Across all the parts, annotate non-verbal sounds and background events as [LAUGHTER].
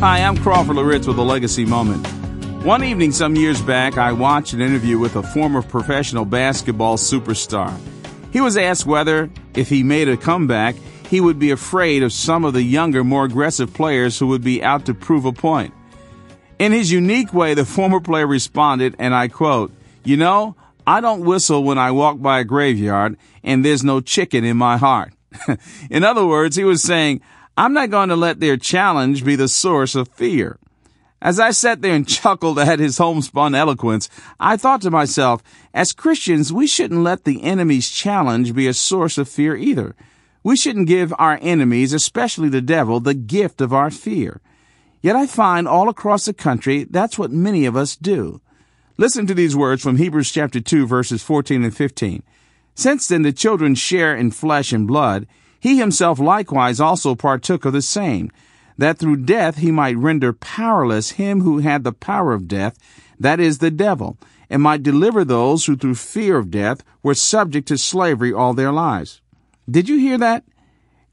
Hi, I'm Crawford Loritts with a Legacy Moment. One evening some years back, I watched an interview with a former professional basketball superstar. He was asked whether, if he made a comeback, he would be afraid of some of the younger, more aggressive players who would be out to prove a point. In his unique way, the former player responded, and I quote, You know, I don't whistle when I walk by a graveyard, and there's no chicken in my heart. [LAUGHS] in other words, he was saying, I'm not going to let their challenge be the source of fear. As I sat there and [LAUGHS] chuckled at his homespun eloquence, I thought to myself, as Christians, we shouldn't let the enemy's challenge be a source of fear either. We shouldn't give our enemies, especially the devil, the gift of our fear. Yet I find all across the country that's what many of us do. Listen to these words from Hebrews chapter 2 verses 14 and 15. Since then the children share in flesh and blood, he himself likewise also partook of the same, that through death he might render powerless him who had the power of death, that is, the devil, and might deliver those who through fear of death were subject to slavery all their lives. Did you hear that?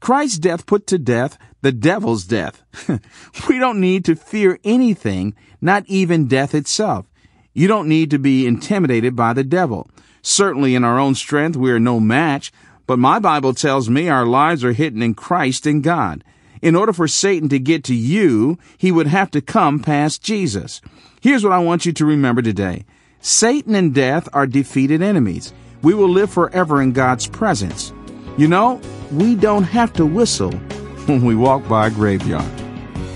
Christ's death put to death the devil's death. [LAUGHS] we don't need to fear anything, not even death itself. You don't need to be intimidated by the devil. Certainly in our own strength we are no match, but my Bible tells me our lives are hidden in Christ and God. In order for Satan to get to you, he would have to come past Jesus. Here's what I want you to remember today. Satan and death are defeated enemies. We will live forever in God's presence. You know, we don't have to whistle when we walk by a graveyard.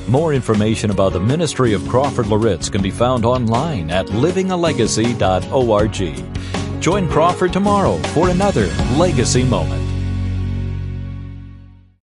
More information about the ministry of Crawford Loritts can be found online at livingalegacy.org. Join Crawford tomorrow for another Legacy Moment.